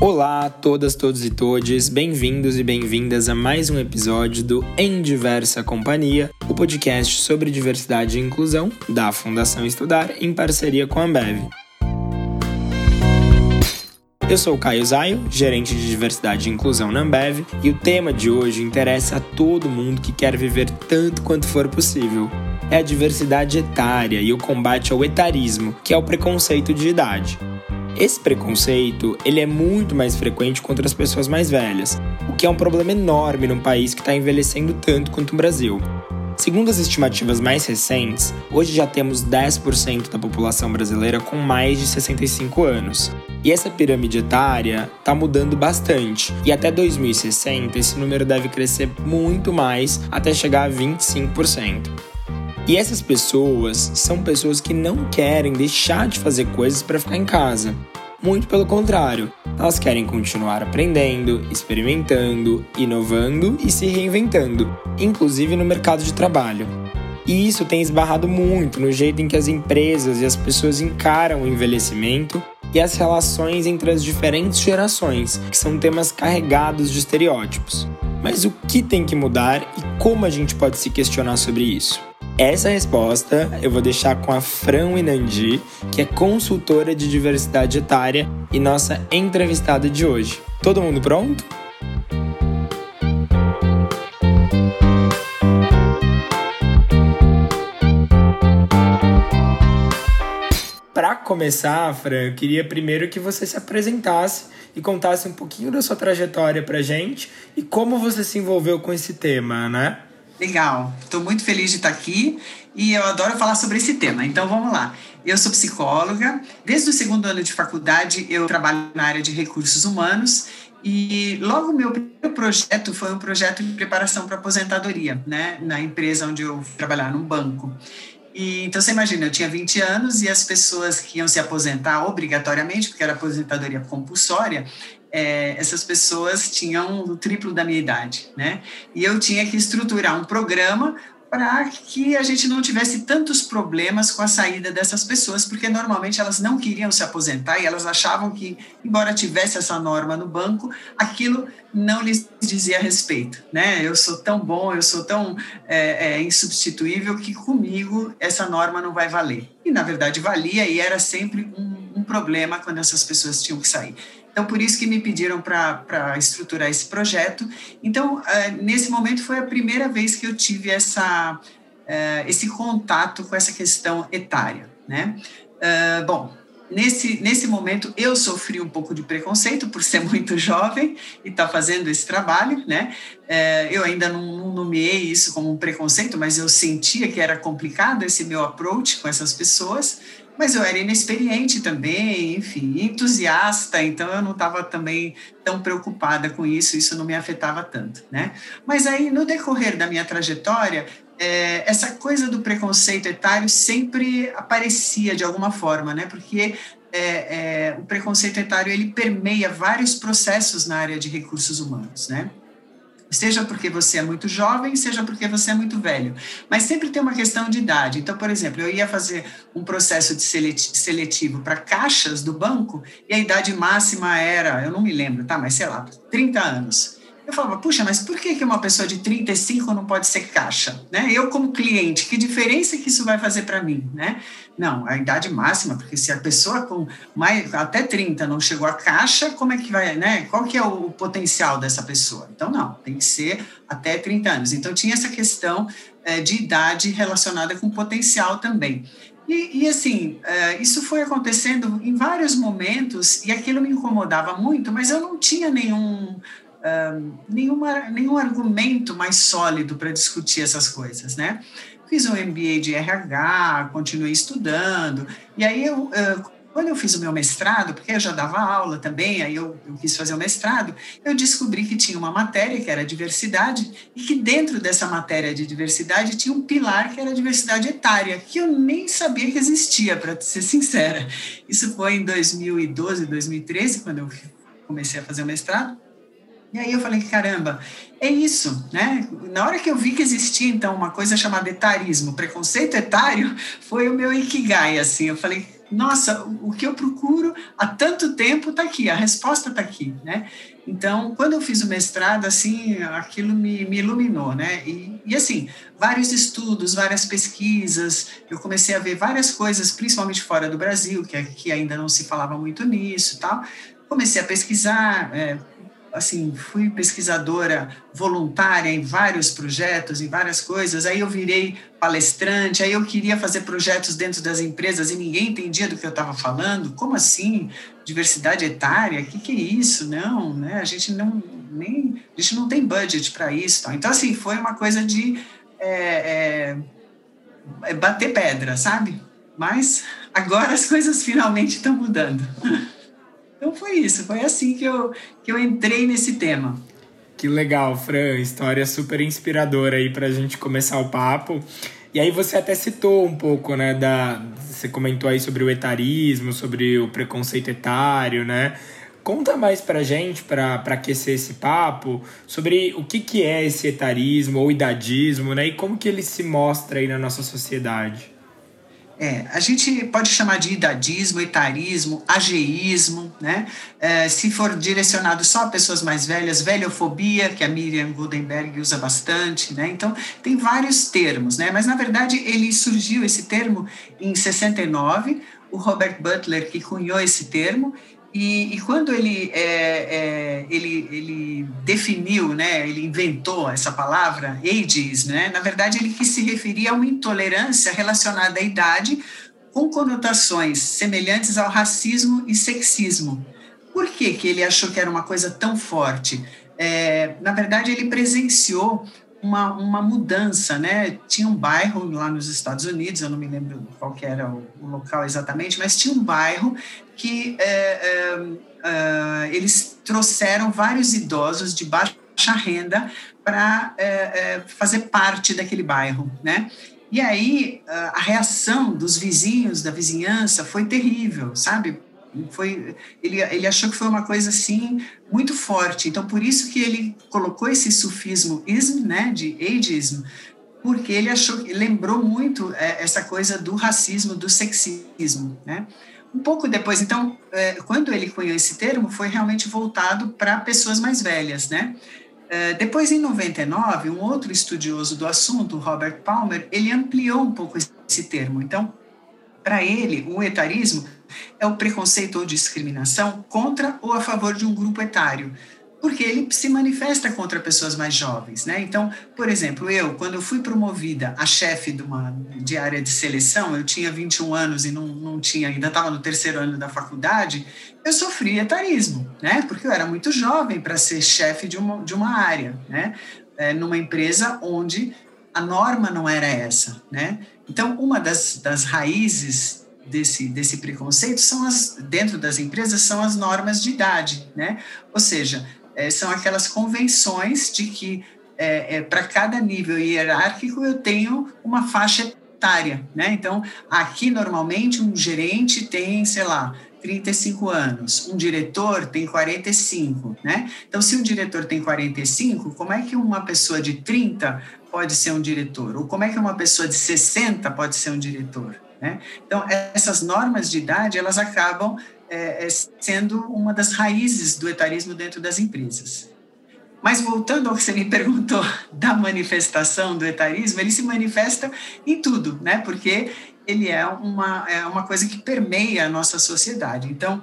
Olá a todas, todos e todes, bem-vindos e bem-vindas a mais um episódio do Em Diversa Companhia, o podcast sobre diversidade e inclusão da Fundação Estudar em parceria com a Ambev. Eu sou o Caio Zaio, gerente de diversidade e inclusão na Ambev, e o tema de hoje interessa a todo mundo que quer viver tanto quanto for possível. É a diversidade etária e o combate ao etarismo, que é o preconceito de idade. Esse preconceito ele é muito mais frequente contra as pessoas mais velhas, o que é um problema enorme num país que está envelhecendo tanto quanto o Brasil. Segundo as estimativas mais recentes, hoje já temos 10% da população brasileira com mais de 65 anos. E essa pirâmide etária está mudando bastante, e até 2060 esse número deve crescer muito mais até chegar a 25%. E essas pessoas são pessoas que não querem deixar de fazer coisas para ficar em casa. Muito pelo contrário, elas querem continuar aprendendo, experimentando, inovando e se reinventando, inclusive no mercado de trabalho. E isso tem esbarrado muito no jeito em que as empresas e as pessoas encaram o envelhecimento e as relações entre as diferentes gerações, que são temas carregados de estereótipos. Mas o que tem que mudar e como a gente pode se questionar sobre isso? Essa resposta eu vou deixar com a Fran Inandi, que é consultora de diversidade etária e nossa entrevistada de hoje. Todo mundo pronto? Para começar, Fran, eu queria primeiro que você se apresentasse e contasse um pouquinho da sua trajetória para gente e como você se envolveu com esse tema, né? Legal, estou muito feliz de estar aqui e eu adoro falar sobre esse tema. Então vamos lá. Eu sou psicóloga, desde o segundo ano de faculdade eu trabalho na área de recursos humanos e logo meu primeiro projeto foi um projeto de preparação para aposentadoria, né, na empresa onde eu trabalhava, num banco. E, então você imagina, eu tinha 20 anos e as pessoas que iam se aposentar obrigatoriamente, porque era aposentadoria compulsória, é, essas pessoas tinham o triplo da minha idade, né? E eu tinha que estruturar um programa para que a gente não tivesse tantos problemas com a saída dessas pessoas, porque normalmente elas não queriam se aposentar e elas achavam que, embora tivesse essa norma no banco, aquilo não lhes dizia respeito, né? Eu sou tão bom, eu sou tão é, é, insubstituível que comigo essa norma não vai valer. E na verdade valia e era sempre um, um problema quando essas pessoas tinham que sair. Então, por isso que me pediram para estruturar esse projeto. Então, eh, nesse momento foi a primeira vez que eu tive essa, eh, esse contato com essa questão etária, né? Eh, bom, nesse, nesse momento eu sofri um pouco de preconceito por ser muito jovem e estar tá fazendo esse trabalho, né? eu ainda não, não nomeei isso como um preconceito, mas eu sentia que era complicado esse meu approach com essas pessoas mas eu era inexperiente também, enfim, entusiasta, então eu não estava também tão preocupada com isso, isso não me afetava tanto, né? Mas aí, no decorrer da minha trajetória, é, essa coisa do preconceito etário sempre aparecia de alguma forma, né? Porque é, é, o preconceito etário ele permeia vários processos na área de recursos humanos, né? Seja porque você é muito jovem, seja porque você é muito velho. Mas sempre tem uma questão de idade. Então, por exemplo, eu ia fazer um processo de seletivo para caixas do banco e a idade máxima era, eu não me lembro, tá? Mas sei lá, 30 anos. Eu falava, puxa, mas por que, que uma pessoa de 35 não pode ser caixa? Né? Eu, como cliente, que diferença que isso vai fazer para mim? Né? Não, a idade máxima, porque se a pessoa com mais, até 30 não chegou à caixa, como é que vai, né? Qual que é o potencial dessa pessoa? Então, não, tem que ser até 30 anos. Então, tinha essa questão é, de idade relacionada com potencial também. E, e, assim, uh, isso foi acontecendo em vários momentos e aquilo me incomodava muito, mas eu não tinha nenhum nenhuma, nenhum argumento mais sólido para discutir essas coisas, né? Fiz um MBA de RH, continuei estudando, e aí eu, uh, quando eu fiz o meu mestrado, porque eu já dava aula também, aí eu, eu, quis fazer o mestrado, eu descobri que tinha uma matéria que era diversidade e que dentro dessa matéria de diversidade tinha um pilar que era diversidade etária, que eu nem sabia que existia, para ser sincera. Isso foi em 2012, 2013, quando eu comecei a fazer o mestrado. E aí eu falei, caramba, é isso, né? Na hora que eu vi que existia, então, uma coisa chamada etarismo, preconceito etário, foi o meu ikigai, assim. Eu falei, nossa, o que eu procuro há tanto tempo está aqui, a resposta está aqui, né? Então, quando eu fiz o mestrado, assim, aquilo me, me iluminou, né? E, e, assim, vários estudos, várias pesquisas, eu comecei a ver várias coisas, principalmente fora do Brasil, que aqui ainda não se falava muito nisso tal. Comecei a pesquisar, é, assim, fui pesquisadora voluntária em vários projetos, em várias coisas. Aí eu virei palestrante, aí eu queria fazer projetos dentro das empresas e ninguém entendia do que eu estava falando. Como assim? Diversidade etária? O que, que é isso? Não, né? A gente não nem a gente não tem budget para isso. Tal. Então assim foi uma coisa de é, é, é bater pedra, sabe? Mas agora as coisas finalmente estão mudando. Então foi isso, foi assim que eu, que eu entrei nesse tema. Que legal, Fran, história super inspiradora aí para a gente começar o papo. E aí você até citou um pouco, né, da você comentou aí sobre o etarismo, sobre o preconceito etário, né? Conta mais pra gente, para aquecer esse papo, sobre o que, que é esse etarismo ou idadismo, né? E como que ele se mostra aí na nossa sociedade. É, a gente pode chamar de idadismo, etarismo, ageísmo, né? É, se for direcionado só a pessoas mais velhas, velhofobia, que a Miriam Goldenberg usa bastante, né? Então, tem vários termos, né? Mas, na verdade, ele surgiu, esse termo, em 69, o Robert Butler que cunhou esse termo, e, e, quando ele, é, é, ele, definiu, né, ele inventou essa palavra, ageism, né, na verdade ele quis se referir a uma intolerância relacionada à idade com conotações semelhantes ao racismo e sexismo. Por que, que ele achou que era uma coisa tão forte? É, na verdade, ele presenciou uma, uma mudança, né? Tinha um bairro lá nos Estados Unidos, eu não me lembro qual era o, o local exatamente, mas tinha um bairro que é, é, é, eles trouxeram vários idosos de baixa renda para é, é, fazer parte daquele bairro, né? E aí a reação dos vizinhos, da vizinhança, foi terrível, sabe? foi ele, ele achou que foi uma coisa assim muito forte então por isso que ele colocou esse sufismo ism né de ageism porque ele achou lembrou muito é, essa coisa do racismo do sexismo né um pouco depois. Então é, quando ele cunhou esse termo foi realmente voltado para pessoas mais velhas né? É, depois, em 99, um outro estudioso do assunto, Robert Palmer, ele ampliou um pouco esse termo. Então, para ele, o etarismo é o preconceito ou discriminação contra ou a favor de um grupo etário, porque ele se manifesta contra pessoas mais jovens, né? Então, por exemplo, eu, quando eu fui promovida a chefe de uma de área de seleção, eu tinha 21 anos e não, não tinha, ainda estava no terceiro ano da faculdade, eu sofri etarismo, né? Porque eu era muito jovem para ser chefe de uma, de uma área, né? É, numa empresa onde a norma não era essa, né? Então, uma das, das raízes desse, desse preconceito são as, dentro das empresas, são as normas de idade, né? Ou seja, é, são aquelas convenções de que é, é, para cada nível hierárquico eu tenho uma faixa etária, né? Então, aqui normalmente um gerente tem, sei lá, 35 anos, um diretor tem 45, né? Então, se um diretor tem 45, como é que uma pessoa de 30 pode ser um diretor? Ou como é que uma pessoa de 60 pode ser um diretor? Né? Então, essas normas de idade, elas acabam é, é, sendo uma das raízes do etarismo dentro das empresas. Mas voltando ao que você me perguntou da manifestação do etarismo, ele se manifesta em tudo, né? Porque ele é uma, é uma coisa que permeia a nossa sociedade. Então,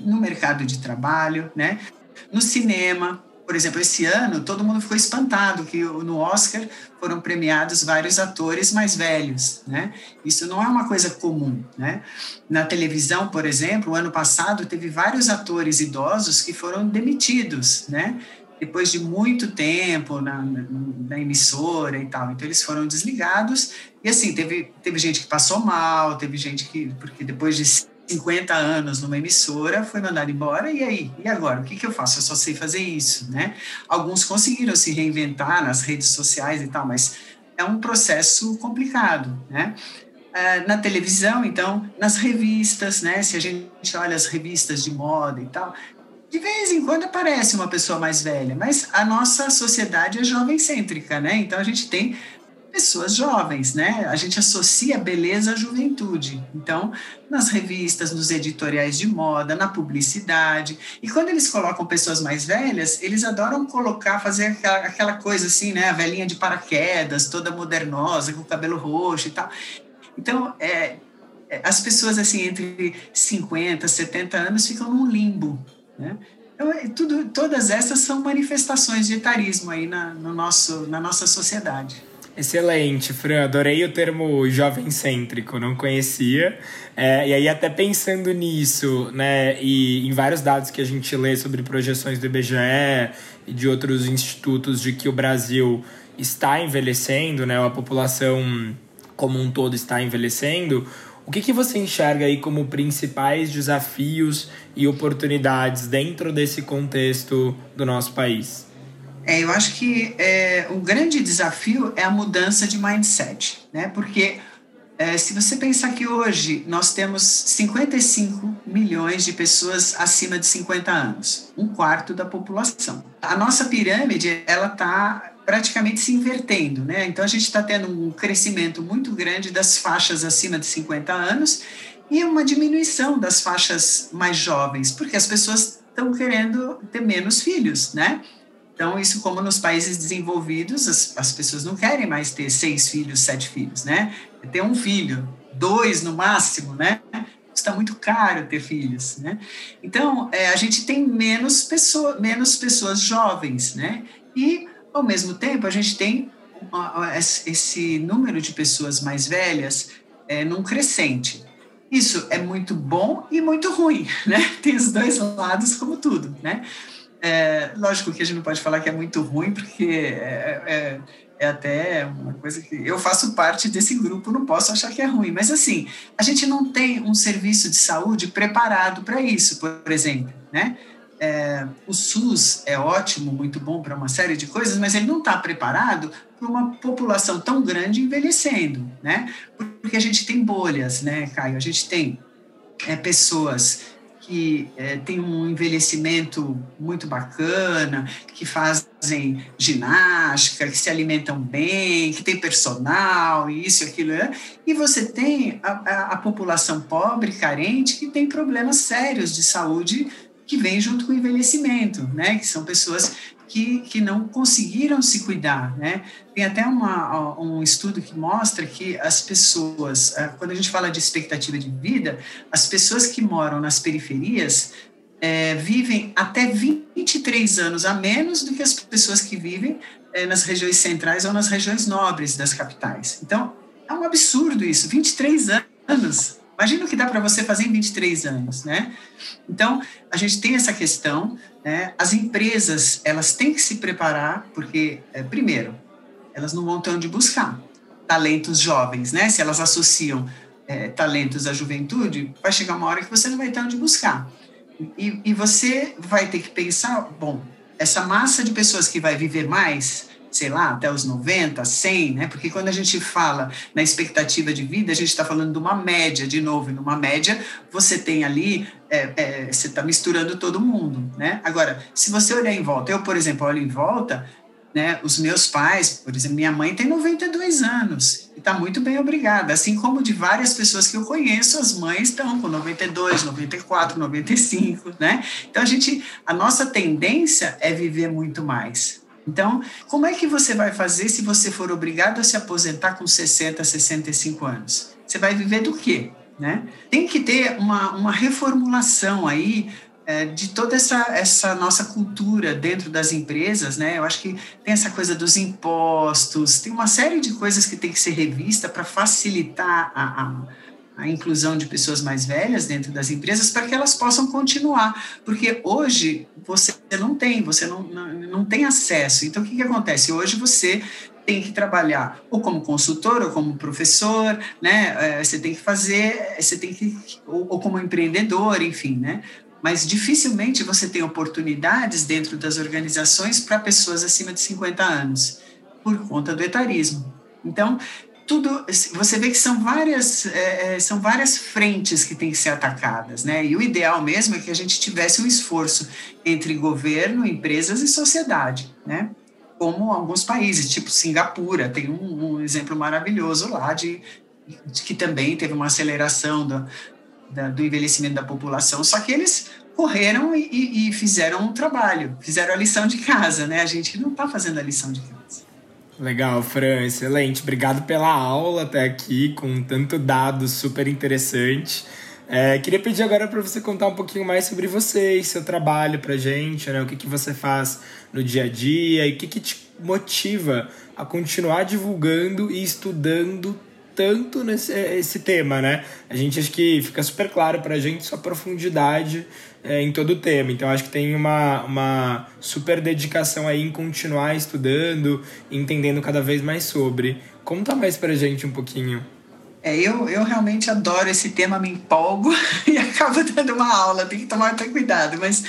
no mercado de trabalho, né? no cinema, por exemplo, esse ano todo mundo ficou espantado que no Oscar foram premiados vários atores mais velhos, né? Isso não é uma coisa comum, né? Na televisão, por exemplo, o ano passado teve vários atores idosos que foram demitidos, né? Depois de muito tempo na, na, na emissora e tal, então eles foram desligados e assim teve teve gente que passou mal, teve gente que porque depois de 50 anos numa emissora, foi mandado embora, e aí? E agora? O que, que eu faço? Eu só sei fazer isso, né? Alguns conseguiram se reinventar nas redes sociais e tal, mas é um processo complicado, né? Uh, na televisão, então, nas revistas, né? Se a gente olha as revistas de moda e tal, de vez em quando aparece uma pessoa mais velha, mas a nossa sociedade é jovem cêntrica, né? Então a gente tem pessoas jovens, né? A gente associa beleza à juventude. Então, nas revistas, nos editoriais de moda, na publicidade. E quando eles colocam pessoas mais velhas, eles adoram colocar, fazer aquela, aquela coisa assim, né? A velhinha de paraquedas, toda modernosa, com cabelo roxo e tal. Então, é, é as pessoas assim entre 50, 70 anos ficam num limbo, né? Então, é, tudo, todas essas são manifestações de etarismo aí na, no nosso, na nossa sociedade. Excelente, Fran. Adorei o termo jovem cêntrico, não conhecia. É, e aí, até pensando nisso, né, e em vários dados que a gente lê sobre projeções do IBGE e de outros institutos de que o Brasil está envelhecendo, né, a população como um todo está envelhecendo, o que, que você enxerga aí como principais desafios e oportunidades dentro desse contexto do nosso país? É, eu acho que é, o grande desafio é a mudança de mindset, né? Porque é, se você pensar que hoje nós temos 55 milhões de pessoas acima de 50 anos, um quarto da população. A nossa pirâmide ela está praticamente se invertendo, né? Então a gente está tendo um crescimento muito grande das faixas acima de 50 anos e uma diminuição das faixas mais jovens, porque as pessoas estão querendo ter menos filhos, né? Então, isso como nos países desenvolvidos, as, as pessoas não querem mais ter seis filhos, sete filhos, né? É ter um filho, dois no máximo, né? Está muito caro ter filhos, né? Então, é, a gente tem menos, pessoa, menos pessoas jovens, né? E, ao mesmo tempo, a gente tem uma, esse número de pessoas mais velhas é, num crescente. Isso é muito bom e muito ruim, né? Tem os dois lados, como tudo, né? É, lógico que a gente não pode falar que é muito ruim, porque é, é, é, até uma coisa que eu faço parte desse grupo, não posso achar que é ruim. Mas assim, a gente não tem um serviço de saúde preparado para isso, por exemplo, né? É, o SUS é ótimo, muito bom para uma série de coisas, mas ele não está preparado para uma população tão grande envelhecendo, né? Porque a gente tem bolhas, né, Caio? A gente tem é, pessoas que é, têm um envelhecimento muito bacana, que fazem ginástica, que se alimentam bem, que tem personal, isso aquilo. Né? E você tem a, a, a população pobre, carente, que tem problemas sérios de saúde que vem junto com o envelhecimento, né? Que são pessoas que, que não conseguiram se cuidar, né? Tem até uma, um estudo que mostra que as pessoas, eh, quando a gente fala de expectativa de vida, as pessoas que moram nas periferias é, vivem até 23 anos a menos do que as pessoas que vivem é, nas regiões centrais ou nas regiões nobres das capitais. Então, é um absurdo isso, 23 anos. Imagina o que dá para você fazer em 23 anos, né? Então, a gente tem essa questão, né? As empresas, elas têm que se preparar, porque, é, primeiro, elas não vão ter onde buscar talentos jovens, né? Se elas associam é, talentos à juventude, vai chegar uma hora que você não vai ter onde buscar. E, e você vai ter que pensar, bom, essa massa de pessoas que vai viver mais, sei lá, até os 90, 100, né? Porque quando a gente fala na expectativa de vida, a gente está falando de uma média, de novo, e numa média você tem ali, é, é, você está misturando todo mundo, né? Agora, se você olhar em volta, eu, por exemplo, olho em volta, né? Os meus pais, por exemplo, minha mãe tem 92 anos e está muito bem obrigada, assim como de várias pessoas que eu conheço, as mães estão com 92, 94, 95, né? Então a gente, a nossa tendência é viver muito mais, então, como é que você vai fazer se você for obrigado a se aposentar com 60, 65 anos? Você vai viver do quê? Né? Tem que ter uma, uma reformulação aí é, de toda essa, essa nossa cultura dentro das empresas, né? Eu acho que tem essa coisa dos impostos, tem uma série de coisas que tem que ser revista para facilitar a, a a inclusão de pessoas mais velhas dentro das empresas para que elas possam continuar, porque hoje você não tem, você não, não, não tem acesso. Então, o que, que acontece? Hoje você tem que trabalhar ou como consultor ou como professor, né? É, você tem que fazer, você tem que ou, ou como empreendedor, enfim, né? Mas dificilmente você tem oportunidades dentro das organizações para pessoas acima de 50 anos, por conta do etarismo. Então, tudo você vê que são várias é, é, são várias frentes que têm que ser atacadas né e o ideal mesmo é que a gente tivesse um esforço entre governo empresas e sociedade né como alguns países, tipo Singapura, tem um, um exemplo maravilhoso lá de, de, que também teve uma aceleração do, da, do envelhecimento da população, só que eles correram e, e, fizeram um trabalho, fizeram a lição de casa, né? A gente não está fazendo a lição de casa. Legal, Fran, excelente. Obrigado pela aula até aqui, com tanto dado super interessante. É, queria pedir agora para você contar um pouquinho mais sobre você e seu trabalho para gente, né? O que, que você faz no dia a dia e o que, que te motiva a continuar divulgando e estudando tanto nesse esse tema, né? A gente acho que fica super claro para a gente sua profundidade é, em todo o tema. Então acho que tem uma, uma super dedicação aí em continuar estudando, entendendo cada vez mais sobre. Conta mais para a gente um pouquinho. É, eu, eu realmente adoro esse tema, me empolgo e acabo dando uma aula, tem que tomar até cuidado. Mas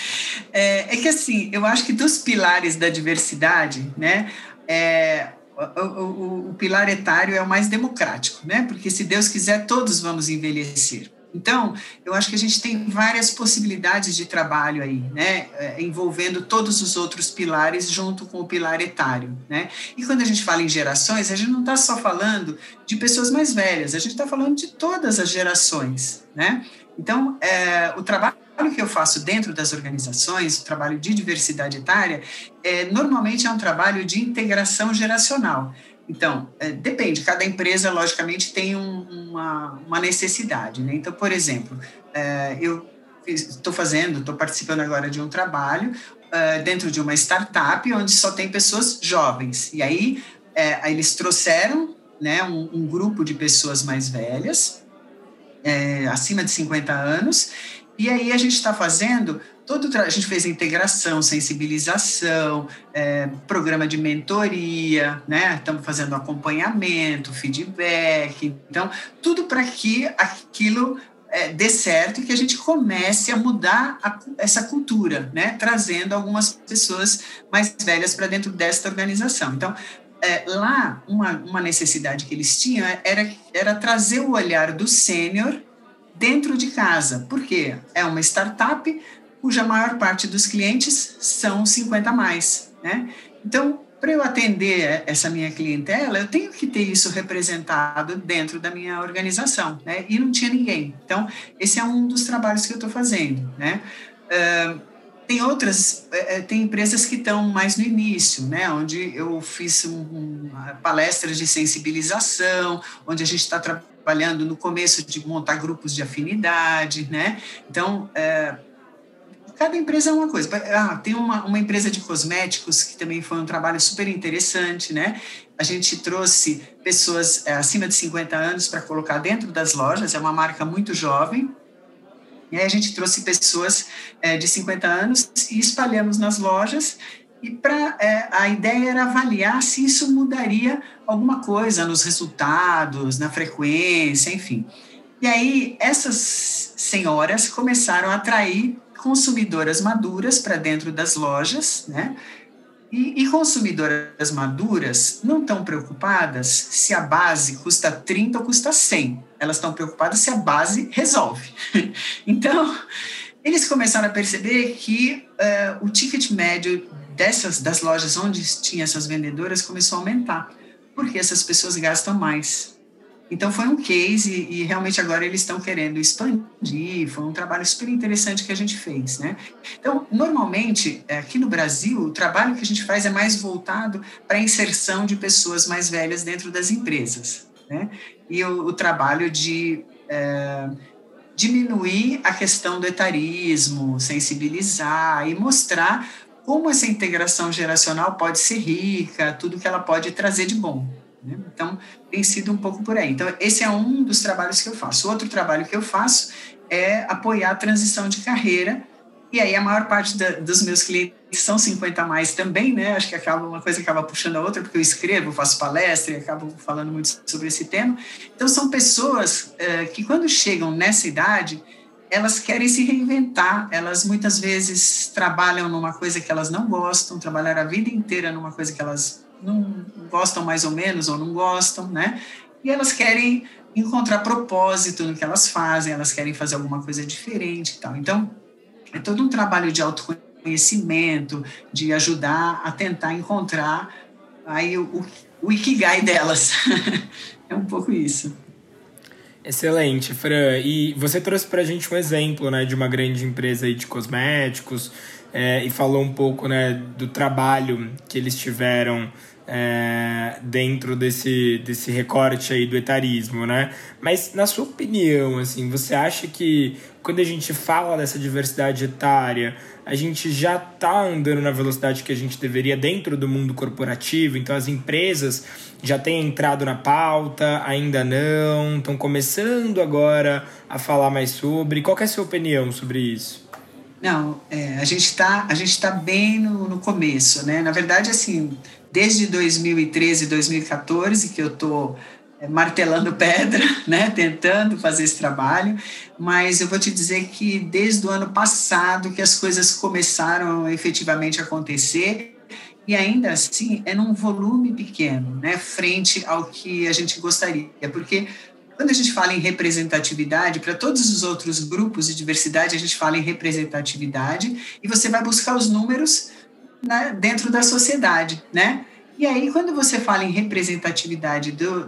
é, é que assim, eu acho que dos pilares da diversidade, né? É, o, o, o, pilar etário é o mais democrático, né? Porque se Deus quiser, todos vamos envelhecer. Então, eu acho que a gente tem várias possibilidades de trabalho aí, né, é, envolvendo todos os outros pilares junto com o pilar etário, né? E quando a gente fala em gerações, a gente não está só falando de pessoas mais velhas, a gente está falando de todas as gerações, né? Então, é, o trabalho que eu faço dentro das organizações, o trabalho de diversidade etária, é, normalmente é um trabalho de integração geracional. Então, é, depende, cada empresa, logicamente, tem um, uma, uma, necessidade. Né? Então, por exemplo, é, eu estou fazendo, estou participando agora de um trabalho é, dentro de uma startup onde só tem pessoas jovens. E aí, é, eles trouxeram né, um, um, grupo de pessoas mais velhas, é, acima de 50 anos, e aí a gente está fazendo todo a gente fez integração, sensibilização, é, programa de mentoria, né? Estamos fazendo acompanhamento, feedback, então tudo para que aquilo é, dê certo e que a gente comece a mudar a, essa cultura, né? Trazendo algumas pessoas mais velhas para dentro desta organização. Então é, lá uma, uma necessidade que eles tinham era, era trazer o olhar do sênior dentro de casa. Por quê? É uma startup, cuja maior parte dos clientes são 50 a mais, né? Então, para eu atender essa minha clientela, eu tenho que ter isso representado dentro da minha organização, né? E não tinha ninguém. Então, esse é um dos trabalhos que eu estou fazendo, né? Uh, tem outras, é, é, tem empresas que estão mais no início, né? Onde eu fiz um, um, palestras de sensibilização, onde a gente está no começo de montar grupos de afinidade, né? Então, é, Cada empresa é uma coisa. Ah, tem uma, uma empresa de cosméticos que também foi um trabalho super interessante, né? A gente trouxe pessoas é, acima de 50 anos para colocar dentro das lojas, é uma marca muito jovem. E aí a gente trouxe pessoas é, de 50 anos e espalhamos nas lojas. E pra, é, a ideia era avaliar se isso mudaria alguma coisa nos resultados, na frequência, enfim. E aí essas senhoras começaram a atrair consumidoras maduras para dentro das lojas, né? E, e, consumidoras maduras não estão preocupadas se a base custa 30 ou custa 100. Elas estão preocupadas se a base resolve. então, eles começaram a perceber que uh, o ticket médio dessas das lojas onde tinha essas vendedoras começou a aumentar, porque essas pessoas gastam mais. Então foi um case e, e realmente agora eles estão querendo expandir, foi um trabalho super interessante que a gente fez, né? Então, normalmente, é, aqui no Brasil, o trabalho que a gente faz é mais voltado para a inserção de pessoas mais velhas dentro das empresas, né? E o, o trabalho de é, diminuir a questão do etarismo, sensibilizar e mostrar como essa integração geracional pode ser rica, tudo que ela pode trazer de bom. Né? Então, tem sido um pouco por aí. Então, esse é um dos trabalhos que eu faço. Outro trabalho que eu faço é apoiar a transição de carreira. E aí, a maior parte da, dos meus clientes são 50 a mais também, né? Acho que acaba uma coisa acaba puxando a outra, porque eu escrevo, faço palestra e acabo falando muito sobre esse tema. Então, são pessoas é, que, quando chegam nessa idade, elas querem se reinventar, elas muitas vezes trabalham numa coisa que elas não gostam, trabalhar a vida inteira numa coisa que elas não gostam mais ou menos ou não gostam, né? E elas querem encontrar propósito no que elas fazem, elas querem fazer alguma coisa diferente e tal. Então, é todo um trabalho de autoconhecimento, de ajudar a tentar encontrar aí o, o ikigai delas. é um pouco isso. Excelente, Fran. E você trouxe para a gente um exemplo né, de uma grande empresa aí de cosméticos é, e falou um pouco né, do trabalho que eles tiveram é, dentro desse, desse recorte aí do etarismo, né? Mas na sua opinião, assim, você acha que quando a gente fala dessa diversidade etária, a gente já está andando na velocidade que a gente deveria dentro do mundo corporativo? Então as empresas já têm entrado na pauta, ainda não, estão começando agora a falar mais sobre. Qual é a sua opinião sobre isso? Não, é, a gente está tá bem no, no começo, né? Na verdade, assim, desde 2013, 2014 que eu estou martelando pedra, né, tentando fazer esse trabalho, mas eu vou te dizer que desde o ano passado que as coisas começaram efetivamente a acontecer. E ainda assim é num volume pequeno, né, frente ao que a gente gostaria, porque quando a gente fala em representatividade, para todos os outros grupos de diversidade, a gente fala em representatividade. E você vai buscar os números né, dentro da sociedade, né? E aí, quando você fala em representatividade do,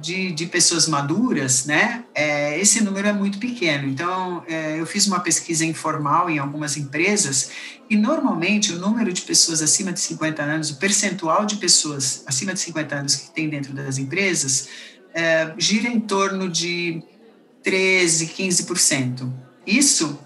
de, de pessoas maduras, né, é, esse número é muito pequeno. Então, é, eu fiz uma pesquisa informal em algumas empresas e, normalmente, o número de pessoas acima de 50 anos, o percentual de pessoas acima de 50 anos que tem dentro das empresas, é, gira em torno de 13%, 15%. Isso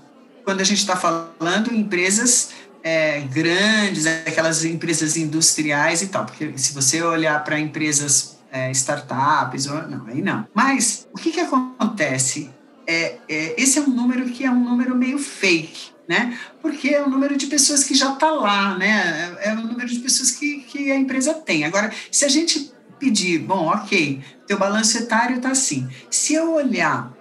quando a gente está falando em empresas é, grandes, aquelas empresas industriais e tal, porque se você olhar para empresas é, startups, não, aí não. Mas o que, que acontece? É, é, esse é um número que é um número meio fake, né? Porque é o número de pessoas que já está lá, né? É o um número de pessoas que, que a empresa tem. Agora, se a gente pedir, bom, ok, teu balanço etário está assim. Se eu olhar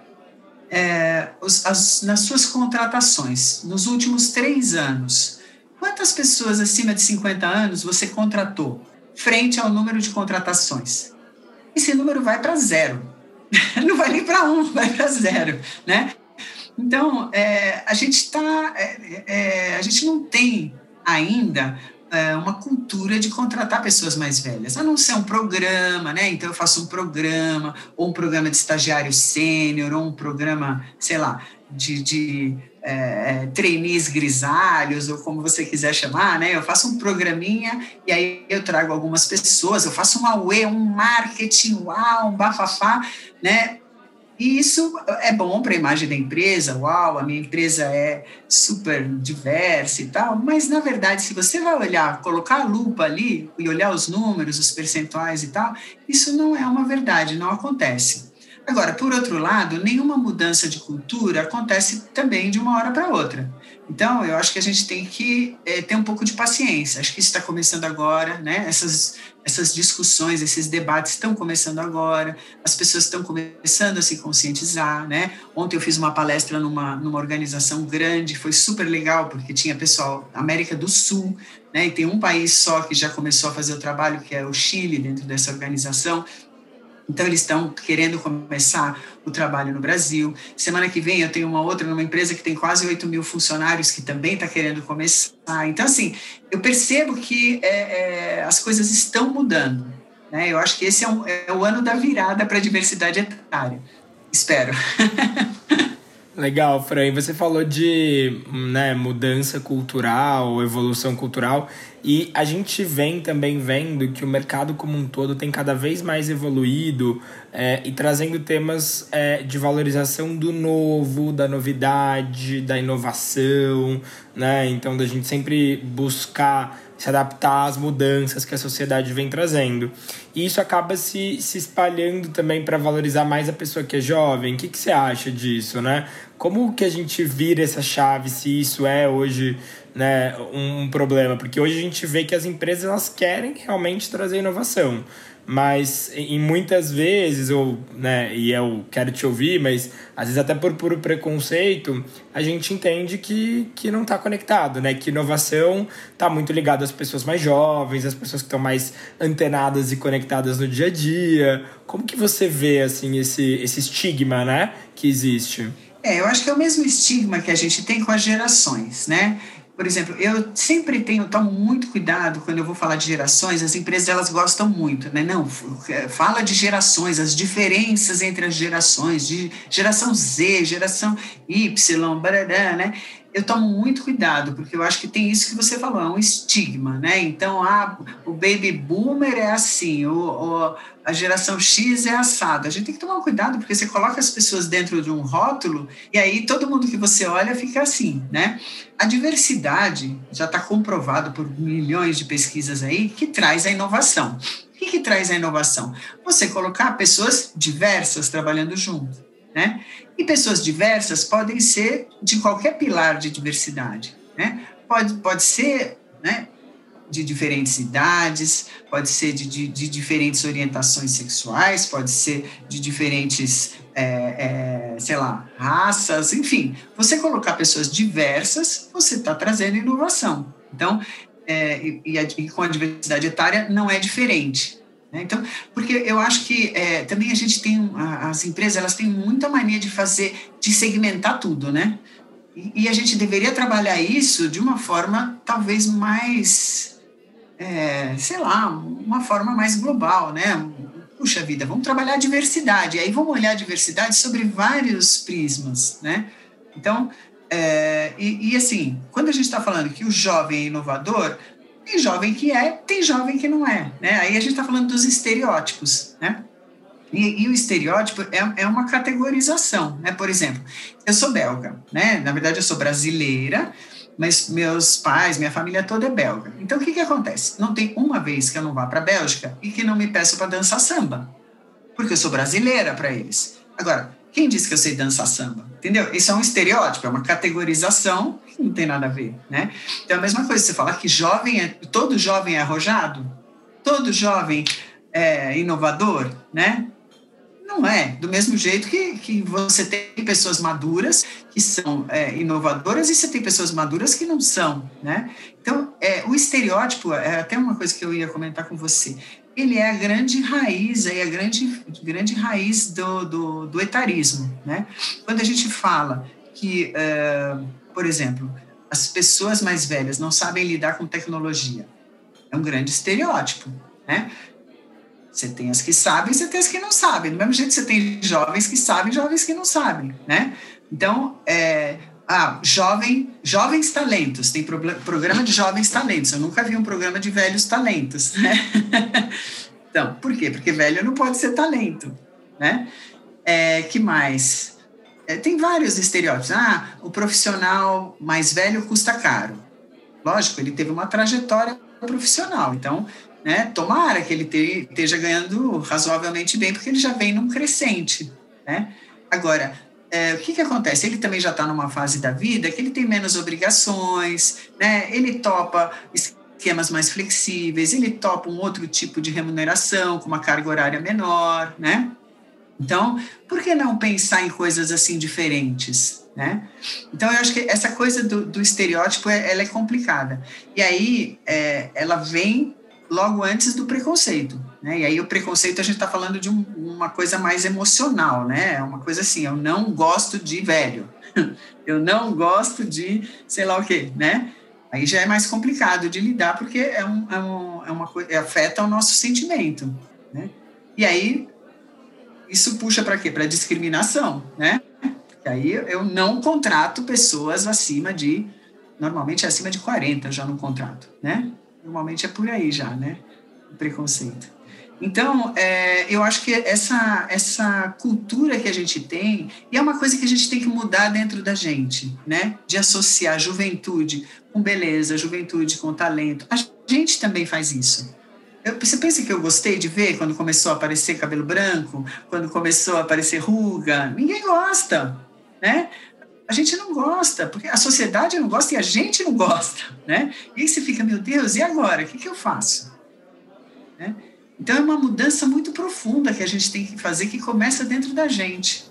é, os, as, nas suas contratações nos últimos três anos, Quantas pessoas acima de 50 anos você contratou frente ao número de contratações? Esse número vai para zero. Não vai nem para um, vai para zero, né? Então, é, a gente está, é, é, a gente não tem ainda é, uma cultura de contratar pessoas mais velhas, a não ser um programa, né? Então eu faço um programa, ou um programa de estagiário sênior, ou um programa, sei lá, de, de é, é, trainees grisalhos, ou como você quiser chamar, né? Eu faço um programinha e aí eu trago algumas pessoas, eu faço um auê, um marketing, uau, um bafafá, né? E isso é bom para a imagem da empresa, uau, a minha empresa é super diversa e tal, mas na verdade, se você vai olhar, colocar a lupa ali e olhar os números, os percentuais e tal, isso não é uma verdade, não acontece. Agora, por outro lado, nenhuma mudança de cultura acontece também de uma hora para outra. Então, eu acho que a gente tem que é, ter um pouco de paciência. Acho que isso está começando agora, né? Essas, essas discussões, esses debates estão começando agora. As pessoas estão começando a se conscientizar, né? Ontem eu fiz uma palestra numa, numa organização grande, foi super legal, porque tinha pessoal América do Sul, né? E tem um país só que já começou a fazer o trabalho, que é o Chile, dentro dessa organização. Então, eles estão querendo começar o trabalho no Brasil. Semana que vem, eu tenho uma outra numa empresa que tem quase 8 mil funcionários que também está querendo começar. Então, assim, eu percebo que é, é, as coisas estão mudando. Né? Eu acho que esse é, um, é o ano da virada para a diversidade etária. Espero. Legal, Fran. Você falou de né, mudança cultural, evolução cultural, e a gente vem também vendo que o mercado como um todo tem cada vez mais evoluído é, e trazendo temas é, de valorização do novo, da novidade, da inovação, né? Então, da gente sempre buscar se adaptar às mudanças que a sociedade vem trazendo. E isso acaba se, se espalhando também para valorizar mais a pessoa que é jovem. O que, que você acha disso, né? Como que a gente vira essa chave se isso é hoje né, um, problema? Porque hoje a gente vê que as empresas elas querem realmente trazer inovação mas em muitas vezes, ou, né, e eu quero te ouvir, mas às vezes até por puro preconceito, a gente entende que, que não está conectado, né? Que inovação está muito ligada às pessoas mais jovens, às pessoas que estão mais antenadas e conectadas no dia a dia. Como que você vê, assim, esse, esse estigma, né, que existe? É, eu acho que é o mesmo estigma que a gente tem com as gerações, né? por exemplo, eu sempre tenho, tomo muito cuidado quando eu vou falar de gerações, as empresas elas gostam muito, né? Não, fala de gerações, as diferenças entre as gerações, de geração Z, geração Y, barará, né? Eu tomo muito cuidado, porque eu acho que tem isso que você falou, é um estigma, né? Então, ah, o baby boomer é assim, o, o, a geração X é assado. A gente tem que tomar cuidado, porque você coloca as pessoas dentro de um rótulo e aí todo mundo que você olha fica assim, né? A diversidade já está comprovado por milhões de pesquisas aí que traz a inovação. O que, que traz a inovação? Você colocar pessoas diversas trabalhando junto, né? E pessoas diversas podem ser de qualquer pilar de diversidade, né? Pode, pode ser, né? De diferentes idades, pode ser de, de, de diferentes orientações sexuais, pode ser de diferentes, é, é, sei lá, raças, enfim. Você colocar pessoas diversas, você está trazendo inovação. Então, é, e, e, com a diversidade etária não é diferente. Né? Então, porque eu acho que é, também a gente tem, as empresas, elas têm muita mania de fazer, de segmentar tudo, né? E, e a gente deveria trabalhar isso de uma forma talvez mais, é, sei lá, uma forma mais global, né? Puxa vida, vamos trabalhar a diversidade, aí vamos olhar a diversidade sobre vários prismas, né? Então, é, e, e assim, quando a gente está falando que o jovem é inovador, tem jovem que é, tem jovem que não é. Né? Aí a gente está falando dos estereótipos. Né? E, e, o estereótipo é, é uma categorização. Né? Por exemplo, eu sou belga, né? na verdade eu sou brasileira, mas meus pais, minha família toda é belga. Então o que, que acontece? Não tem uma vez que eu não vá para a Bélgica e que não me peço para dançar samba, porque eu sou brasileira para eles. Agora, quem disse que eu sei dançar samba? Entendeu? Isso é um estereótipo, é uma categorização não tem nada a ver, né? Então, a mesma coisa, você falar que jovem é, todo jovem é arrojado, todo jovem é inovador, né? Não é. Do mesmo jeito que, que você tem pessoas maduras que são é, inovadoras e você tem pessoas maduras que não são, né? Então, é, o estereótipo, é até uma coisa que eu ia comentar com você, ele é a grande raiz, é a grande, grande raiz do, do, do etarismo. Né? Quando a gente fala que, uh, por exemplo, as pessoas mais velhas não sabem lidar com tecnologia, é um grande estereótipo. Né? Você tem as que sabem, você tem as que não sabem. Do mesmo jeito você tem jovens que sabem, jovens que não sabem. Né? Então, é, ah, jovem, jovens talentos, tem pro, programa de jovens talentos. Eu nunca vi um programa de velhos talentos, né? então, por quê? Porque velho não pode ser talento, né? É, que mais? É, tem vários estereótipos. Ah, o profissional mais velho custa caro. Lógico, ele teve uma trajetória profissional, então, né? Tomara que ele te, esteja ganhando razoavelmente bem, porque ele já vem num crescente, né? Agora, é, o que, que acontece? Ele também já está numa fase da vida que ele tem menos obrigações, né? ele topa esquemas mais flexíveis, ele topa um outro tipo de remuneração com uma carga horária menor, né? Então, por que não pensar em coisas assim diferentes? Né? Então, eu acho que essa coisa do, do estereótipo é, ela é complicada. E aí, é, ela vem logo antes do preconceito. Né? E aí o preconceito a gente está falando de um, uma coisa mais emocional, né? É uma coisa assim, eu não gosto de velho, eu não gosto de sei lá o quê, né? Aí já é mais complicado de lidar porque é, um, é, um, é uma coisa, afeta o nosso sentimento, né? E aí isso puxa para quê? Para discriminação, né? Aí eu não contrato pessoas acima de normalmente é acima de 40 já no contrato, né? Normalmente é por aí já, né? O preconceito. Então, é, eu acho que essa, essa cultura que a gente tem, e é uma coisa que a gente tem que mudar dentro da gente, né? De associar juventude com beleza, juventude com talento. A gente também faz isso. Eu, você pensa que eu gostei de ver quando começou a aparecer cabelo branco, quando começou a aparecer ruga? Ninguém gosta, né? a gente não gosta, porque a sociedade não gosta e a gente não gosta, né? E aí você fica, meu Deus, e agora? O que, que eu faço? Né? Então é uma mudança muito profunda que a gente tem que fazer, que começa dentro da gente.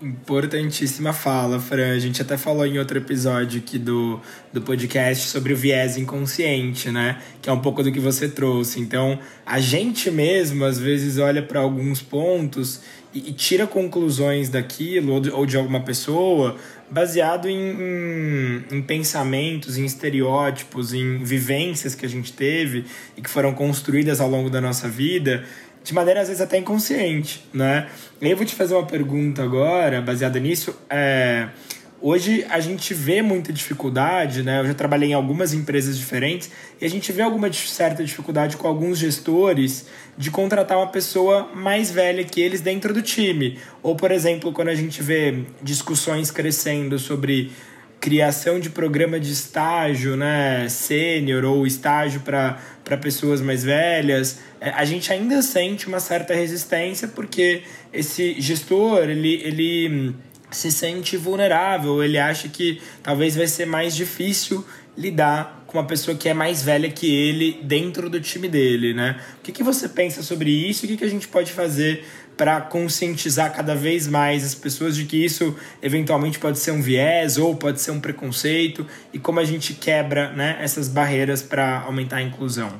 Importantíssima fala, Fran. A gente até falou em outro episódio aqui do, do podcast sobre o viés inconsciente, né? Que é um pouco do que você trouxe. Então, a gente mesmo, às vezes, olha para alguns pontos e, e, tira conclusões daquilo ou de, ou de alguma pessoa baseado em, em, em, pensamentos, em estereótipos, em vivências que a gente teve e que foram construídas ao longo da nossa vida de maneira às vezes até inconsciente, né? Eu vou te fazer uma pergunta agora, baseada nisso. É, hoje a gente vê muita dificuldade, né? Eu já trabalhei em algumas empresas diferentes e a gente vê alguma certa dificuldade com alguns gestores de contratar uma pessoa mais velha que eles dentro do time. Ou, por exemplo, quando a gente vê discussões crescendo sobre criação de programa de estágio, né, sênior ou estágio para pessoas mais velhas, é, a gente ainda sente uma certa resistência porque esse gestor, ele, ele se sente vulnerável, ele acha que talvez vai ser mais difícil lidar com uma pessoa que é mais velha que ele dentro do time dele, né? O que, que você pensa sobre isso o que, que a gente pode fazer para conscientizar cada vez mais as pessoas de que isso eventualmente pode ser um viés ou pode ser um preconceito e como a gente quebra né, essas barreiras para aumentar a inclusão.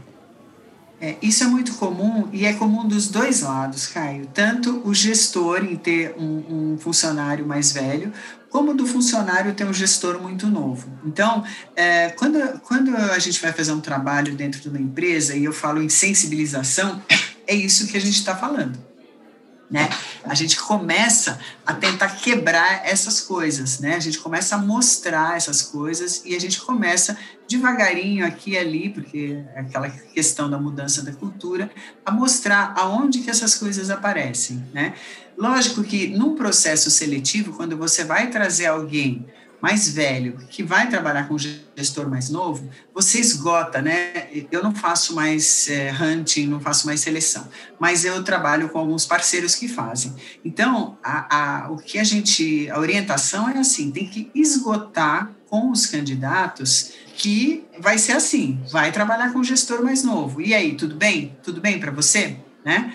É, isso é muito comum e é comum dos dois lados, Caio. Tanto o gestor em ter um, um funcionário mais velho, como do funcionário ter um gestor muito novo. Então, é, quando, quando a gente vai fazer um trabalho dentro de uma empresa, e eu falo em sensibilização, é isso que a gente está falando né? A gente começa a tentar quebrar essas coisas, né? A gente começa a mostrar essas coisas e a gente começa devagarinho aqui e ali, porque é aquela questão da mudança da cultura, a mostrar aonde que essas coisas aparecem, né? Lógico que num processo seletivo, quando você vai trazer alguém mais velho que vai trabalhar com gestor mais novo, você esgota, né? Eu não faço mais é, hunting, não faço mais seleção, mas eu trabalho com alguns parceiros que fazem. Então, a, a, o que a gente, a orientação é assim, tem que esgotar com os candidatos que vai ser assim, vai trabalhar com gestor mais novo. E aí, tudo bem? Tudo bem para você? Né?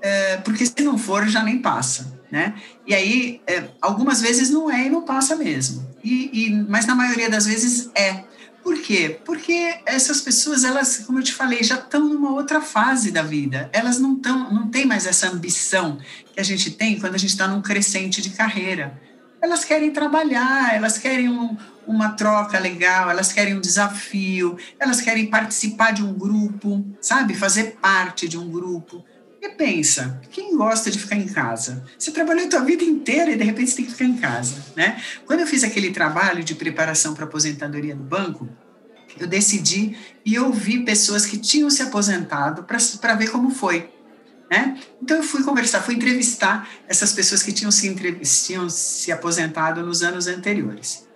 É, porque se não for, já nem passa né? E aí, é, algumas vezes não é e não passa mesmo. E, e, mas na maioria das vezes é. Por quê? Porque essas pessoas, elas, como eu te falei, já estão numa outra fase da vida. Elas não estão, não têm mais essa ambição que a gente tem quando a gente está num crescente de carreira. Elas querem trabalhar, elas querem um, uma troca legal, elas querem um desafio, elas querem participar de um grupo, sabe? Fazer parte de um grupo. E pensa, quem gosta de ficar em casa? Você trabalhou a tua vida inteira e de repente você tem que ficar em casa, né? Quando eu fiz aquele trabalho de preparação para aposentadoria no banco, eu decidi e ouvi pessoas que tinham se aposentado para ver como foi. Né? Então eu fui conversar, fui entrevistar essas pessoas que tinham se, tinham se aposentado nos anos anteriores.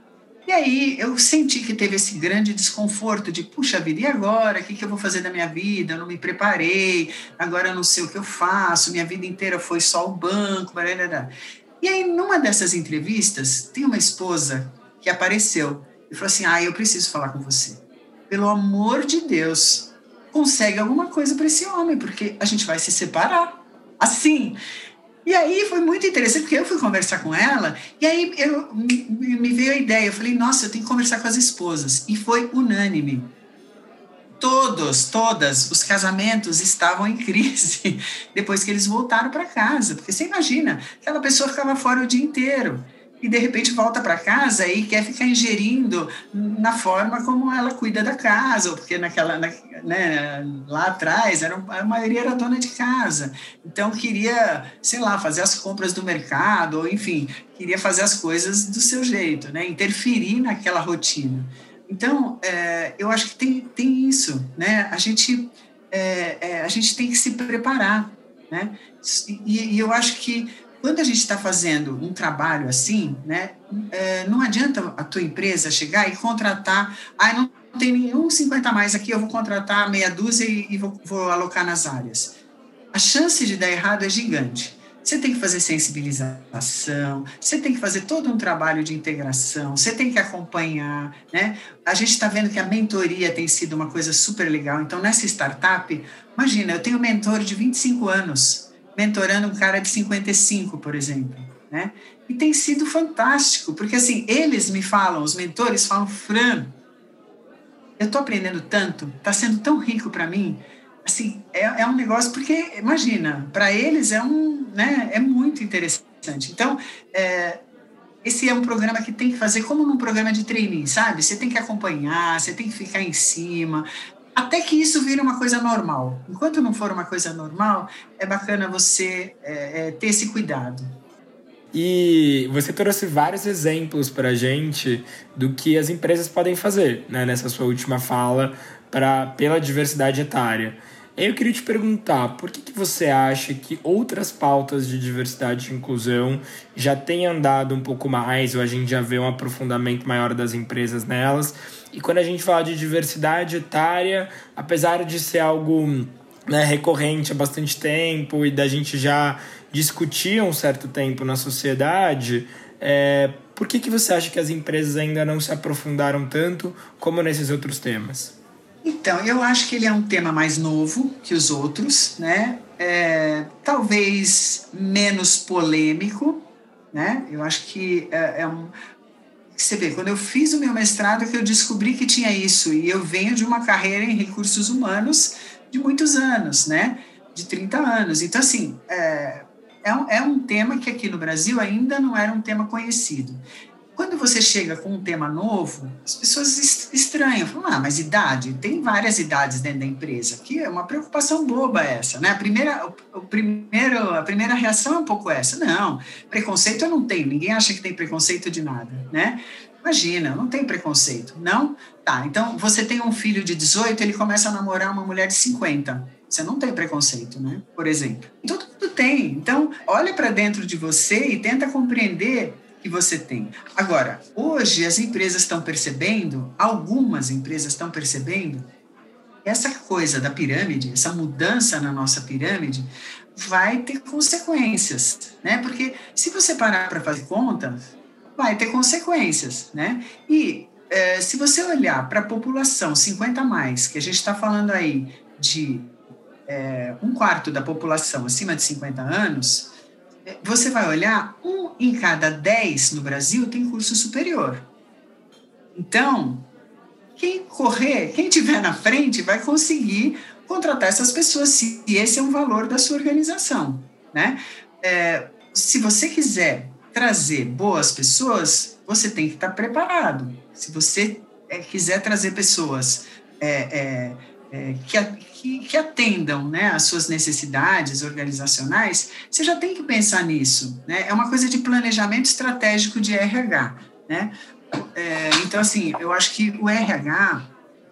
E aí eu senti que teve esse grande desconforto de, puxa vida, e agora? O que, que eu vou fazer da minha vida? Eu não me preparei, agora eu não sei o que eu faço, minha vida inteira foi só o banco. Barará. E aí, numa dessas entrevistas, tem uma esposa que apareceu e falou assim: Ah, eu preciso falar com você. Pelo amor de Deus, consegue alguma coisa para esse homem, porque a gente vai se separar. Assim, e aí foi muito interessante, porque eu fui conversar com ela, e aí eu, me veio a ideia, eu falei, nossa, eu tenho que conversar com as esposas. E foi unânime. Todos, todas, os casamentos estavam em crise depois que eles voltaram para casa. Porque você imagina, aquela pessoa ficava fora o dia inteiro e de repente volta para casa e quer ficar ingerindo na forma como ela cuida da casa, porque naquela, na, né, lá atrás era, a maioria era dona de casa, então queria, sei lá, fazer as compras do mercado, ou enfim, queria fazer as coisas do seu jeito, né, interferir naquela rotina. Então, é, eu acho que tem, tem isso, né? A gente, é, é, a gente tem que se preparar, né? E, e eu acho que quando a gente está fazendo um trabalho assim, né, é, não adianta a tua empresa chegar e contratar, ah, não tem nenhum 50 mais aqui, eu vou contratar meia dúzia e, e vou, vou alocar nas áreas. A chance de dar errado é gigante. Você tem que fazer sensibilização, você tem que fazer todo um trabalho de integração, você tem que acompanhar, né? A gente está vendo que a mentoria tem sido uma coisa super legal. Então, nessa startup, imagina, eu tenho um mentor de 25 anos, mentorando um cara de 55, por exemplo. né? E tem sido fantástico, porque assim, eles me falam, os mentores falam, Fran, eu estou aprendendo tanto, está sendo tão rico para mim, assim, é, é, um negócio, porque, imagina, para eles é um, né, é muito interessante. Então, é, esse é um programa que tem que fazer como num programa de treininho, sabe? Você tem que acompanhar, você tem que ficar em cima, até que isso vire uma coisa normal. Enquanto não for uma coisa normal, é bacana você é, é, ter esse cuidado. E você trouxe vários exemplos para a gente do que as empresas podem fazer né, nessa sua última fala pra, pela diversidade etária. Eu queria te perguntar, por que, que você acha que outras pautas de diversidade e inclusão já têm andado um pouco mais, ou a gente já vê um aprofundamento maior das empresas nelas? E quando a gente fala de diversidade etária, apesar de ser algo né, recorrente há bastante tempo e da gente já discutir há um certo tempo na sociedade, é, por que, que você acha que as empresas ainda não se aprofundaram tanto como nesses outros temas? Então, eu acho que ele é um tema mais novo que os outros, né? É, talvez menos polêmico, né? Eu acho que é, é um. Você vê, quando eu fiz o meu mestrado, que eu descobri que tinha isso, e eu venho de uma carreira em recursos humanos de muitos anos, né? De 30 anos. Então, assim, é, é um, é um tema que aqui no Brasil ainda não era um tema conhecido. Quando você chega com um tema novo, as pessoas estranham, falam, ah, mas idade? Tem várias idades dentro da empresa, que é uma preocupação boba essa, né? A primeira, o, primeiro, a primeira reação é um pouco essa, não, preconceito eu não tenho, ninguém acha que tem preconceito de nada, né? Imagina, não tem preconceito, não? Tá, então você tem um filho de 18, ele começa a namorar uma mulher de 50, você não tem preconceito, né? Por exemplo. Todo mundo tem. Então, olha para dentro de você e tenta compreender que você tem. Agora, hoje as empresas estão percebendo, algumas empresas estão percebendo, essa coisa da pirâmide, essa mudança na nossa pirâmide, vai ter consequências, né? Porque se você parar para fazer conta, vai ter consequências, né? E é, se você olhar para a população 50 a mais, que a gente está falando aí de é, um quarto da população acima de 50 anos, você vai olhar, um em cada dez no Brasil tem curso superior. Então, quem correr, quem tiver na frente, vai conseguir contratar essas pessoas, se esse é um valor da sua organização. Né? É, se você quiser trazer boas pessoas, você tem que estar preparado. Se você é, quiser trazer pessoas é, é que, que, que, atendam né, às suas necessidades organizacionais, você já tem que pensar nisso. Né? É uma coisa de planejamento estratégico de RH. Né? É, então, assim, eu acho que o RH,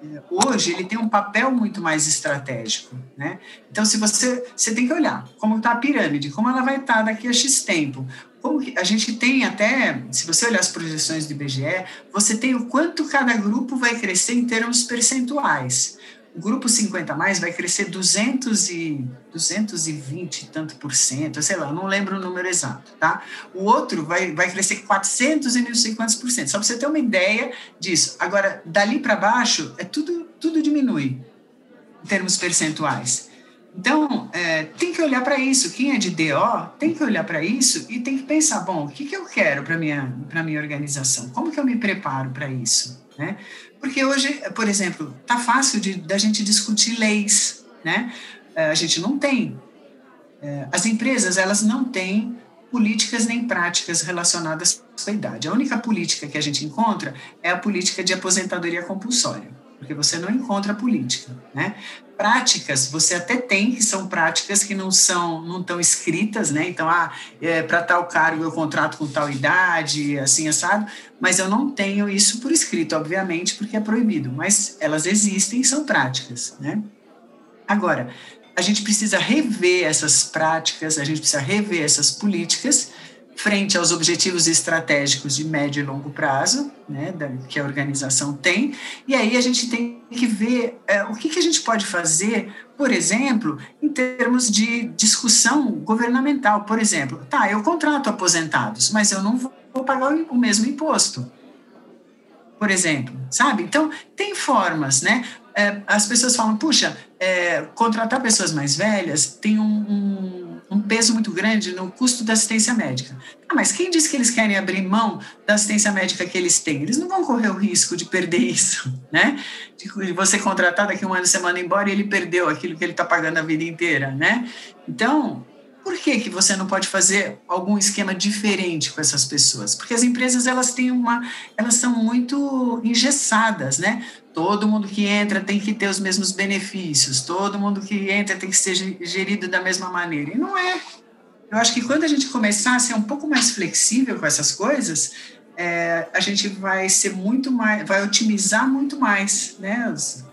é, hoje, ele tem um papel muito mais estratégico. Né? Então, se você, você tem que olhar como está a pirâmide, como ela vai estar tá daqui a X tempo. Como a gente tem até, se você olhar as projeções do IBGE, você tem o quanto cada grupo vai crescer em termos percentuais o grupo 50 mais vai crescer 200 e 220 e tanto por cento, sei lá, não lembro o número exato, tá? O outro vai, vai crescer 400 e não sei quantos por cento, só para você ter uma ideia disso. Agora, dali para baixo, é tudo, tudo diminui em termos percentuais. Então, é, tem que olhar para isso. Quem é de DO tem que olhar para isso e tem que pensar: bom, o que, que eu quero para a minha, minha organização? Como que eu me preparo para isso? Né? Porque hoje, por exemplo, tá fácil de da gente discutir leis, né? É, a gente não tem. É, as empresas elas não têm políticas nem práticas relacionadas a idade. A única política que a gente encontra é a política de aposentadoria compulsória, porque você não encontra política, né? práticas você até tem, que são práticas que não são, não estão escritas, né? Então, ah, é, para tal cargo eu contrato com tal idade, assim, assado, mas eu não tenho isso por escrito, obviamente, porque é proibido, mas elas existem são práticas, né? Agora, a gente precisa rever essas práticas, a gente precisa rever essas políticas frente aos objetivos estratégicos de médio e longo prazo, né, da, que a organização tem, e aí a gente tem que ver é, o que, que a gente pode fazer, por exemplo, em termos de discussão governamental. Por exemplo, tá, eu contrato aposentados, mas eu não vou pagar o mesmo imposto. Por exemplo, sabe? Então, tem formas, né? É, as pessoas falam, puxa, é, contratar pessoas mais velhas tem um, um um peso muito grande no custo da assistência médica. Ah, mas quem disse que eles querem abrir mão da assistência médica que eles têm? Eles não vão correr o risco de perder isso, né? De você contratar daqui um ano manda embora e ele perdeu aquilo que ele está pagando a vida inteira, né? Então, por que, que você não pode fazer algum esquema diferente com essas pessoas? Porque as empresas elas têm uma, elas são muito engessadas, né? Todo mundo que entra tem que ter os mesmos benefícios, todo mundo que entra tem que ser gerido da mesma maneira. E não é. Eu acho que quando a gente começar a ser um pouco mais flexível com essas coisas, é, a gente vai ser muito mais, vai otimizar muito mais, né? Os,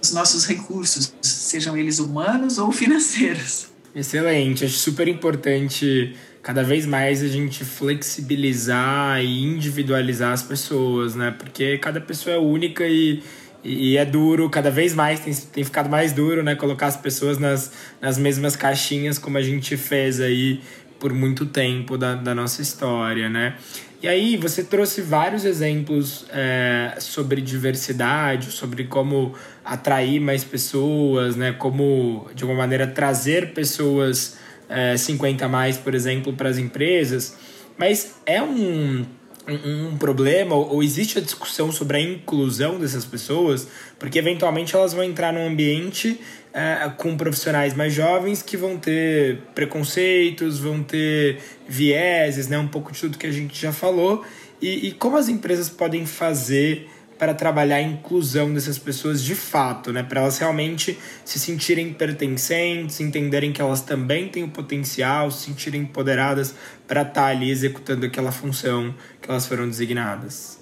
os nossos recursos, sejam eles humanos ou financeiros. Excelente, acho super importante cada vez mais a gente flexibilizar e individualizar as pessoas, né? Porque cada pessoa é única e, e é duro, cada vez mais tem, tem ficado mais duro, né? Colocar as pessoas nas, nas mesmas caixinhas como a gente fez aí por muito tempo da, da nossa história, né? E aí você trouxe vários exemplos é, sobre diversidade, sobre como atrair mais pessoas, né? Como, de alguma maneira, trazer pessoas é, 50 a mais, por exemplo, para as empresas. Mas é um, um, um problema, ou, existe a discussão sobre a inclusão dessas pessoas, porque eventualmente elas vão entrar num ambiente é, com profissionais mais jovens que vão ter preconceitos, vão ter vieses, né? um pouco de tudo que a gente já falou. E, e como as empresas podem fazer para trabalhar a inclusão dessas pessoas de fato, né? Para elas realmente se sentirem pertencentes, entenderem que elas também têm o potencial, se sentirem empoderadas para estar tá ali executando aquela função que elas foram designadas.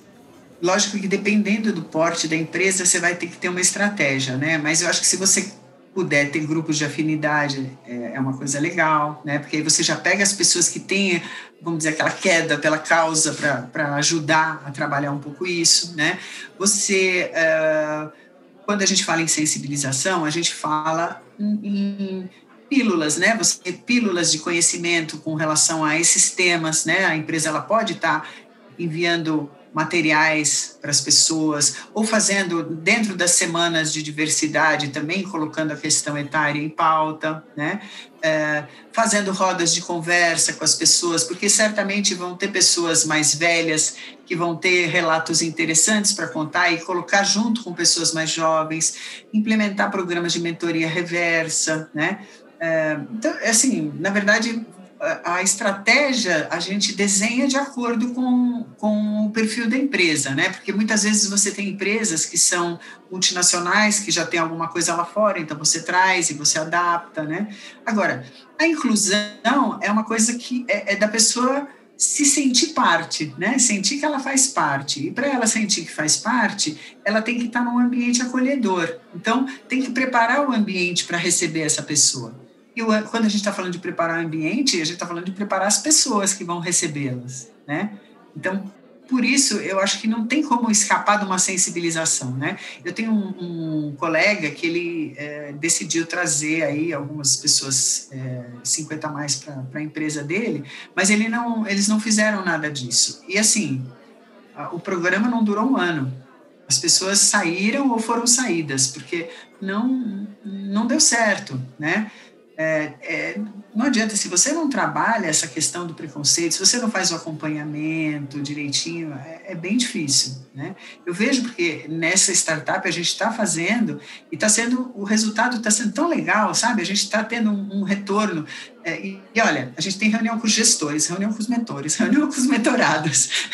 Lógico que dependendo do porte da empresa, você vai ter que ter uma estratégia, né? Mas eu acho que se você puder ter grupos de afinidade é, é, uma coisa legal, né? Porque aí você já pega as pessoas que têm, vamos dizer, aquela queda pela causa para ajudar a trabalhar um pouco isso, né? Você, uh, quando a gente fala em sensibilização, a gente fala em, em pílulas, né? Você tem pílulas de conhecimento com relação a esses temas, né? A empresa ela pode estar tá enviando materiais para as pessoas, ou fazendo dentro das semanas de diversidade também colocando a questão etária em pauta, né? É, fazendo rodas de conversa com as pessoas, porque certamente vão ter pessoas mais velhas que vão ter relatos interessantes para contar e colocar junto com pessoas mais jovens, implementar programas de mentoria reversa, né? É, então, assim, na verdade, a estratégia a gente desenha de acordo com, com o perfil da empresa, né? Porque muitas vezes você tem empresas que são multinacionais, que já tem alguma coisa lá fora, então você traz e você adapta, né? Agora, a inclusão é uma coisa que é, é da pessoa se sentir parte, né? Sentir que ela faz parte. E para ela sentir que faz parte, ela tem que estar num ambiente acolhedor. Então, tem que preparar o ambiente para receber essa pessoa. E quando a gente está falando de preparar o ambiente, a gente está falando de preparar as pessoas que vão recebê-las, né? Então, por isso, eu acho que não tem como escapar de uma sensibilização, né? Eu tenho um, um colega que ele é, decidiu trazer aí algumas pessoas é, 50 a mais para a empresa dele, mas ele não, eles não fizeram nada disso. E assim, o programa não durou um ano. As pessoas saíram ou foram saídas, porque não, não deu certo, né? É, é, não adianta, se você não trabalha essa questão do preconceito, se você não faz o acompanhamento direitinho, é, é bem difícil. Né? Eu vejo porque nessa startup a gente está fazendo e está sendo, o resultado está sendo tão legal, sabe? A gente está tendo um, um retorno. É, e, e, olha, a gente tem reunião com os gestores, reunião com os mentores, reunião com os mentorados,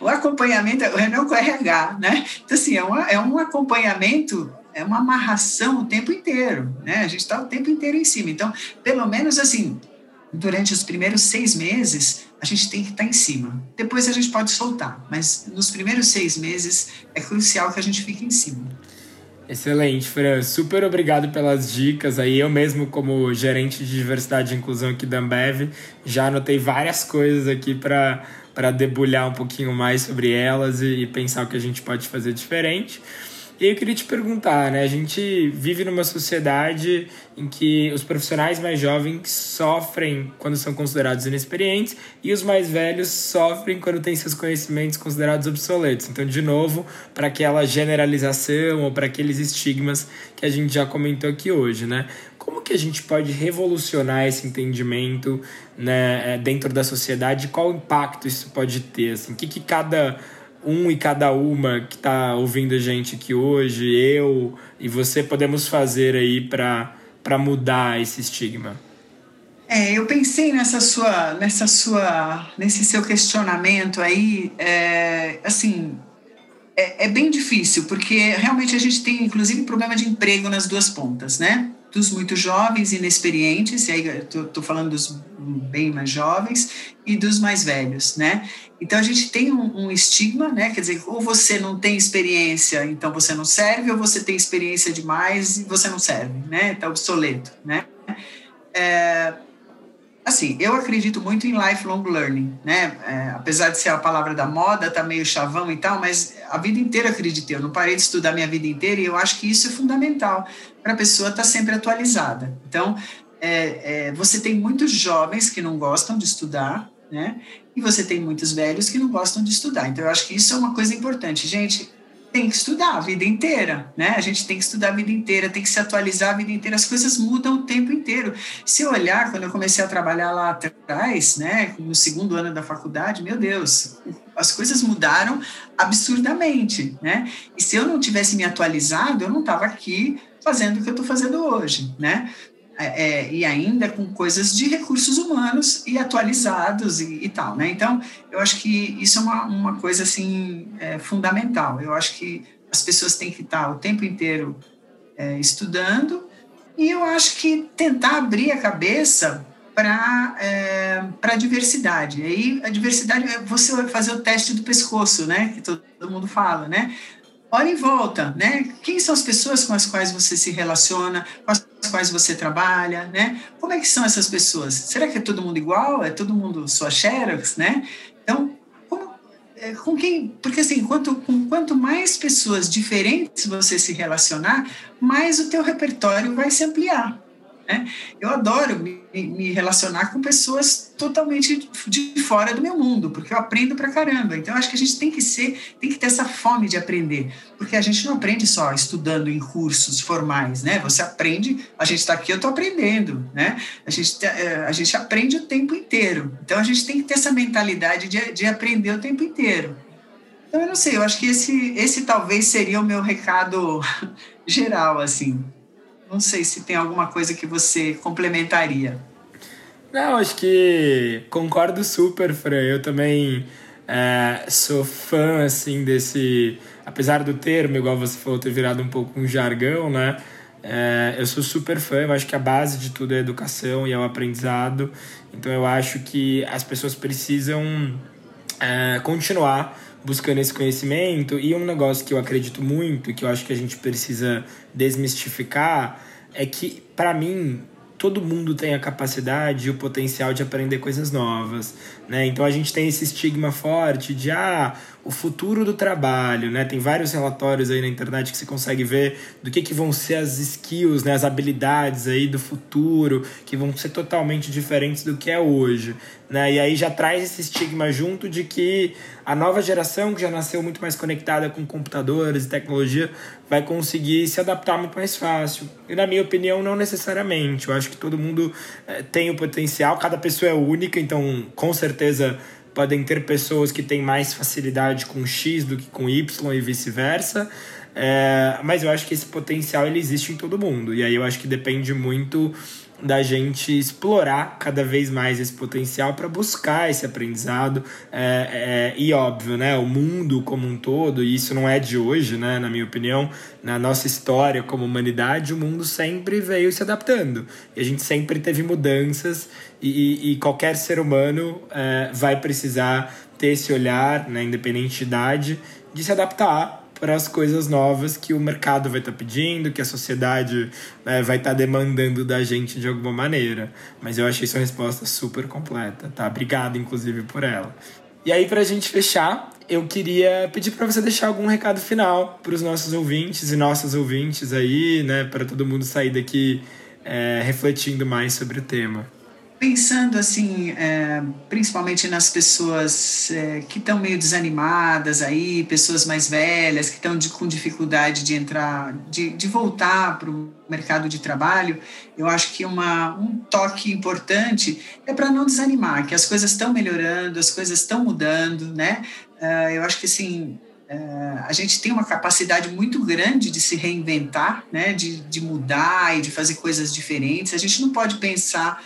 o acompanhamento, reunião com o RH, né? Então, assim, é, uma, é um acompanhamento é uma amarração o tempo inteiro, né? A gente está o tempo inteiro em cima. Então, pelo menos assim, durante os primeiros seis meses, a gente tem que estar tá em cima. Depois a gente pode soltar, mas nos primeiros seis meses é crucial que a gente fique em cima. Excelente, Fran. Super obrigado pelas dicas. Aí eu mesmo, como gerente de diversidade e inclusão aqui da Ambev, já anotei várias coisas aqui para debulhar um pouquinho mais sobre elas e, e pensar o que a gente pode fazer diferente. E eu queria te perguntar, né? A gente vive numa sociedade em que os profissionais mais jovens sofrem quando são considerados inexperientes e os mais velhos sofrem quando têm seus conhecimentos considerados obsoletos. Então, de novo, para aquela generalização ou para aqueles estigmas que a gente já comentou aqui hoje, né? Como que a gente pode revolucionar esse entendimento né, dentro da sociedade? Qual impacto isso pode ter? Assim? O que, que cada um e cada uma que está ouvindo a gente aqui hoje, eu e você, podemos fazer aí para mudar esse estigma? É, eu pensei nessa sua, nessa sua, nesse seu questionamento aí, é, assim, é, é bem difícil, porque realmente a gente tem, inclusive, problema de emprego nas duas pontas, né? Dos muito jovens, inexperientes, e aí estou falando dos bem mais jovens, e dos mais velhos, né? Então a gente tem um, um, estigma, né? Quer dizer, ou você não tem experiência, então você não serve, ou você tem experiência demais e você não serve, né? Está obsoleto, né? É, assim, eu acredito muito em lifelong learning, né? É, apesar de ser a palavra da moda, tá meio chavão e tal, mas a vida inteira acreditei. Eu não parei de estudar minha vida inteira e eu acho que isso é fundamental para a pessoa estar tá sempre atualizada. Então, é, é, você tem muitos jovens que não gostam de estudar, né? E você tem muitos velhos que não gostam de estudar. Então, eu acho que isso é uma coisa importante. Gente, tem que estudar a vida inteira, né? A gente tem que estudar a vida inteira, tem que se atualizar a vida inteira. As coisas mudam o tempo inteiro. Se eu olhar, quando eu comecei a trabalhar lá atrás, né, no segundo ano da faculdade, meu Deus, as coisas mudaram absurdamente, né? E se eu não tivesse me atualizado, eu não estava aqui fazendo o que eu estou fazendo hoje, né? É, é, e ainda com coisas de recursos humanos e atualizados e, e, tal, né? Então, eu acho que isso é uma, uma coisa, assim, é, fundamental. Eu acho que as pessoas têm que estar o tempo inteiro é, estudando e eu acho que tentar abrir a cabeça para é, a diversidade. Aí, a diversidade, é você vai fazer o teste do pescoço, né? Que todo mundo fala, né? Olha em volta, né? Quem são as pessoas com as quais você se relaciona, com as quais você trabalha, né? Como é que são essas pessoas? Será que é todo mundo igual? É todo mundo sua xerox, né? Então, como, é, com quem? Porque assim, quanto, com quanto mais pessoas diferentes você se relacionar, mais o teu repertório vai se ampliar. Né? Eu adoro me, me, relacionar com pessoas totalmente de fora do meu mundo, porque eu aprendo pra caramba. Então, acho que a gente tem que ser, tem que ter essa fome de aprender, porque a gente não aprende só estudando em cursos formais, né? Você aprende, a gente está aqui, eu estou aprendendo, né? A gente, tá, é, a gente aprende o tempo inteiro. Então, a gente tem que ter essa mentalidade de, de aprender o tempo inteiro. Então, eu não sei, eu acho que esse, esse talvez seria o meu recado geral, assim. Não sei se tem alguma coisa que você complementaria. Não, acho que concordo super, Fran. Eu também é, sou fã, assim, desse... Apesar do termo, igual você falou, ter virado um pouco um jargão, né? É, eu sou super fã, eu acho que a base de tudo é a educação e é o aprendizado. Então eu acho que as pessoas precisam é, continuar buscando esse conhecimento. E um negócio que eu acredito muito, que eu acho que a gente precisa desmistificar, é que, para mim, todo mundo tem a capacidade e o potencial de aprender coisas novas, né? Então a gente tem esse estigma forte de ah, o futuro do trabalho, né? Tem vários relatórios aí na internet que você consegue ver do que, que vão ser as skills, né? As habilidades aí do futuro, que vão ser totalmente diferentes do que é hoje, né? E aí já traz esse estigma junto de que a nova geração, que já nasceu muito mais conectada com computadores e tecnologia, vai conseguir se adaptar muito mais fácil. E na minha opinião, não necessariamente. Eu acho que todo mundo é, tem o potencial, cada pessoa é única, então com certeza podem ter pessoas que têm mais facilidade com X do que com Y e vice-versa. É, mas eu acho que esse potencial ele existe em todo mundo. E aí eu acho que depende muito da gente explorar cada vez mais esse potencial para buscar esse aprendizado. É, é, e óbvio né o mundo como um todo e isso não é de hoje né na minha opinião na nossa história como humanidade o mundo sempre veio se adaptando. E a gente sempre teve mudanças e, e qualquer ser humano é, vai precisar ter esse olhar né, independente de idade de se adaptar para as coisas novas que o mercado vai estar tá pedindo, que a sociedade né, vai estar tá demandando da gente de alguma maneira. Mas eu achei sua resposta super completa, tá? Obrigado, inclusive, por ela. E aí, para a gente fechar, eu queria pedir para você deixar algum recado final para os nossos ouvintes e nossas ouvintes aí, né, para todo mundo sair daqui é, refletindo mais sobre o tema pensando assim, é, principalmente nas pessoas é, que estão meio desanimadas aí, pessoas mais velhas que estão com dificuldade de entrar, de, de voltar para o mercado de trabalho, eu acho que uma, um toque importante é para não desanimar, que as coisas estão melhorando, as coisas estão mudando, né? É, eu acho que assim é, a gente tem uma capacidade muito grande de se reinventar, né? De, de mudar e de fazer coisas diferentes. A gente não pode pensar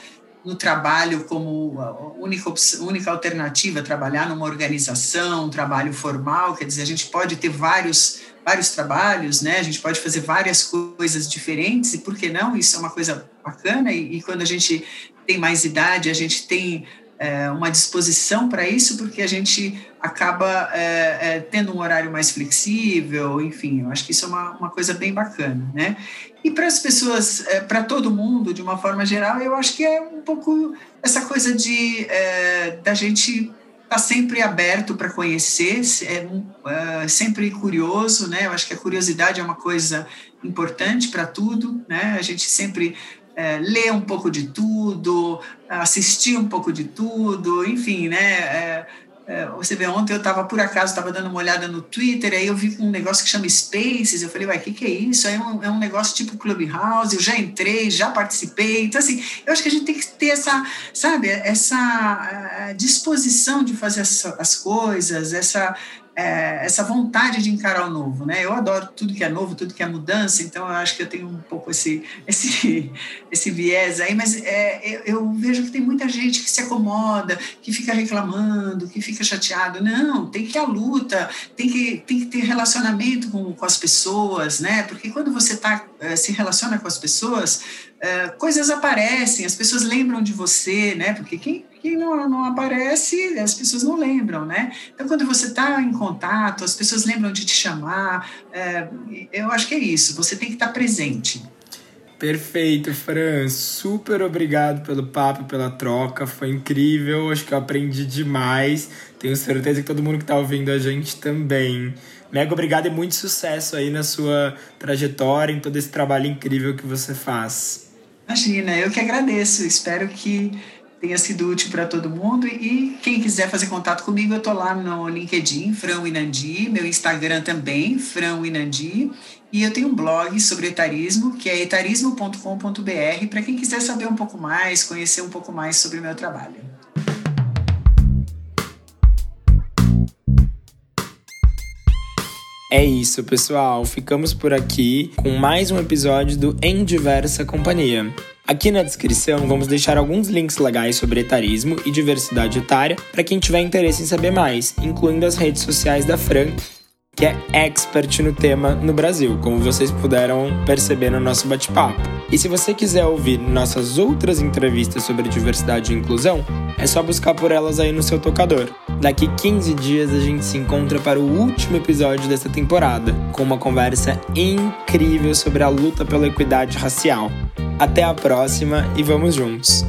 no trabalho como única, única alternativa, trabalhar numa organização, um trabalho formal, quer dizer, a gente pode ter vários, vários trabalhos, né? a gente pode fazer várias coisas diferentes, e por que não? Isso é uma coisa bacana, e, e quando a gente tem mais idade, a gente tem é, uma disposição para isso, porque a gente acaba é, é, tendo um horário mais flexível, enfim, eu acho que isso é uma, uma coisa bem bacana, né? E para as pessoas, é, para todo mundo, de uma forma geral, eu acho que é um pouco essa coisa de é, da gente estar tá sempre aberto para conhecer, é, sempre curioso, né? Eu acho que a curiosidade é uma coisa importante para tudo, né? A gente sempre é, ler um pouco de tudo, assistir um pouco de tudo, enfim, né? É, é, você vê, ontem eu estava, por acaso, estava dando uma olhada no Twitter, aí eu vi um negócio que chama Spaces, eu falei, uai, o que, que é isso? Aí é um, é um negócio tipo Clubhouse, eu já entrei, já participei, então assim, eu acho que a gente tem que ter essa, sabe, essa disposição de fazer as, as coisas, essa é, essa vontade de encarar o novo, né? Eu adoro tudo que é novo, tudo que é mudança, então eu acho que eu tenho um pouco esse esse esse viés aí, mas é, eu, eu, vejo que tem muita gente que se acomoda, que fica reclamando, que fica chateado. Não, tem que ir à luta, tem que tem que ter relacionamento com, com as pessoas, né? Porque quando você tá é, se relaciona com as pessoas, é, coisas aparecem, as pessoas lembram de você, né? Porque quem que não, não aparece, as pessoas não lembram, né? Então, quando você está em contato, as pessoas lembram de te chamar. É, eu acho que é isso, você tem que estar tá presente. Perfeito, Fran. Super obrigado pelo papo, pela troca. Foi incrível. Acho que eu aprendi demais. Tenho certeza que todo mundo que está ouvindo a gente também. Mega obrigado e muito sucesso aí na sua trajetória, em todo esse trabalho incrível que você faz. Imagina, eu que agradeço. Espero que tenha sido útil para todo mundo. E quem quiser fazer contato comigo, eu estou lá no LinkedIn, Fran Inandi, meu Instagram também, Fran Inandi. E eu tenho um blog sobre etarismo, que é etarismo.com.br, para quem quiser saber um pouco mais, conhecer um pouco mais sobre o meu trabalho. É isso, pessoal. Ficamos por aqui com mais um episódio do Em Diversa Companhia. Aqui na descrição vamos deixar alguns links legais sobre etarismo e diversidade etária para quem tiver interesse em saber mais, incluindo as redes sociais da Fran, que é expert no tema no Brasil, como vocês puderam perceber no nosso bate-papo. E se você quiser ouvir nossas outras entrevistas sobre diversidade e inclusão, é só buscar por elas aí no seu tocador. Daqui 15 dias a gente se encontra para o último episódio dessa temporada, com uma conversa incrível sobre a luta pela equidade racial. Até a próxima e vamos juntos!